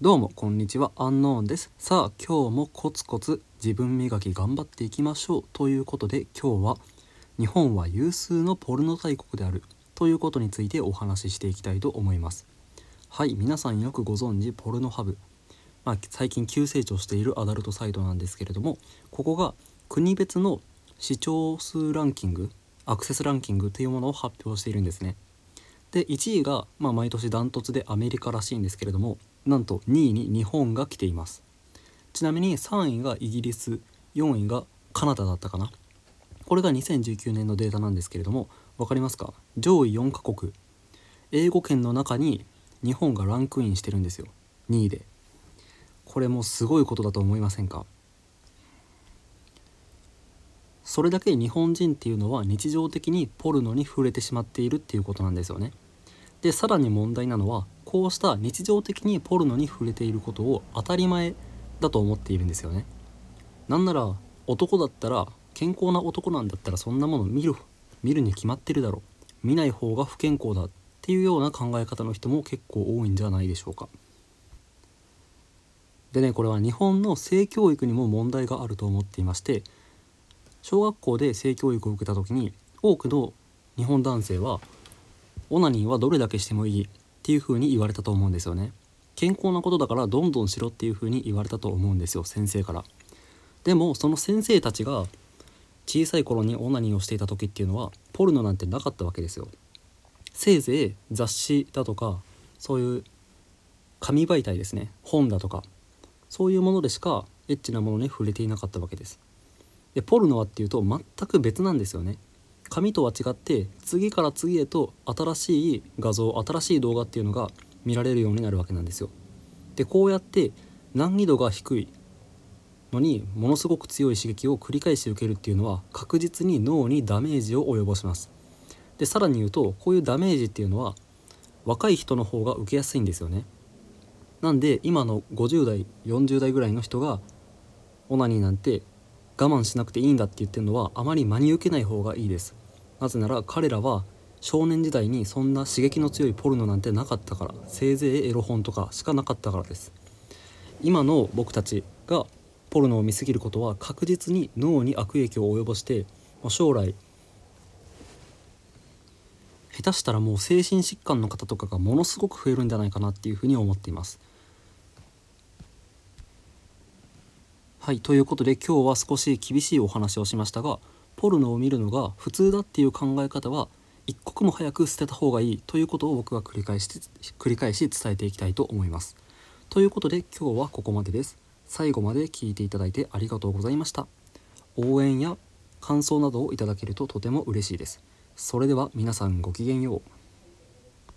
どうもこんにちは。アンノーンです。さあ今日もコツコツ自分磨き頑張っていきましょうということで今日は日本は有数のポルノ大国であるということについてお話ししていきたいと思います。はい皆さんよくご存知ポルノハブ。まあ、最近急成長しているアダルトサイトなんですけれどもここが国別の視聴数ランキングアクセスランキングというものを発表しているんですね。で1位が、まあ、毎年ダントツでアメリカらしいんですけれどもなんと2位に日本が来ています。ちなみに3位がイギリス4位がカナダだったかな。これが2019年のデータなんですけれども分かりますか？上位4カ国。英語圏の中に日本がランクインしてるんですよ。2位で。これもすごいことだと思いませんか？それだけ日本人っていうのは日常的にポルノに触れてしまっているっていうことなんですよね。でさらに問題なのはこうした日常的にポルノに触れていることを当たり前だと思っているんですよね。なんなら男だったら健康な男なんだったらそんなもの見る見るに決まってるだろう。見ない方が不健康だっていうような考え方の人も結構多いんじゃないでしょうか。でねこれは日本の性教育にも問題があると思っていまして小学校で性教育を受けた時に多くの日本男性はオナニーはどれだけしてもいい。っていう風に言われたと思うんですよね。健康なことだからどんどんしろっていう風に言われたと思うんですよ先生から。でもその先生たちが小さい頃にオナニーをしていた時っていうのはポルノなんてなかったわけですよ。せいぜい雑誌だとかそういう紙媒体ですね本だとかそういうものでしかエッチなものに触れていなかったわけです。でポルノはっていうと全く別なんですよね。紙とは違って次から次へと新しい画像新しい動画っていうのが見られるようになるわけなんですよ。でこうやって難易度が低いのにものすごく強い刺激を繰り返し受けるっていうのは確実に脳にダメージを及ぼします。でさらに言うとこういうダメージっていうのは若い人の方が受けやすいんですよね。なんで今の50代40代ぐらいの人がオナニーなんて慢しなくていいんだって言ってるのはあまり真に受けない方がいいです。なぜなら彼らは少年時代にそんな刺激の強いポルノなんてなかったからせいぜいエロ本とかしかなかったからです。今の僕たちがポルノを見すぎることは確実に脳に悪影響を及ぼして将来下手したらもう精神疾患の方とかがものすごく増えるんじゃないかなっていうふうに思っています。はいということで今日は少し厳しいお話をしましたがポルノを見るのが普通だっていう考え方は一刻も早く捨てた方がいいということを僕が繰り返し繰り返し伝えていきたいと思います。ということで今日はここまでです。最後まで聞いていただいてありがとうございました。応援や感想などをいただけるととても嬉しいです。それでは皆さんごきげんよう。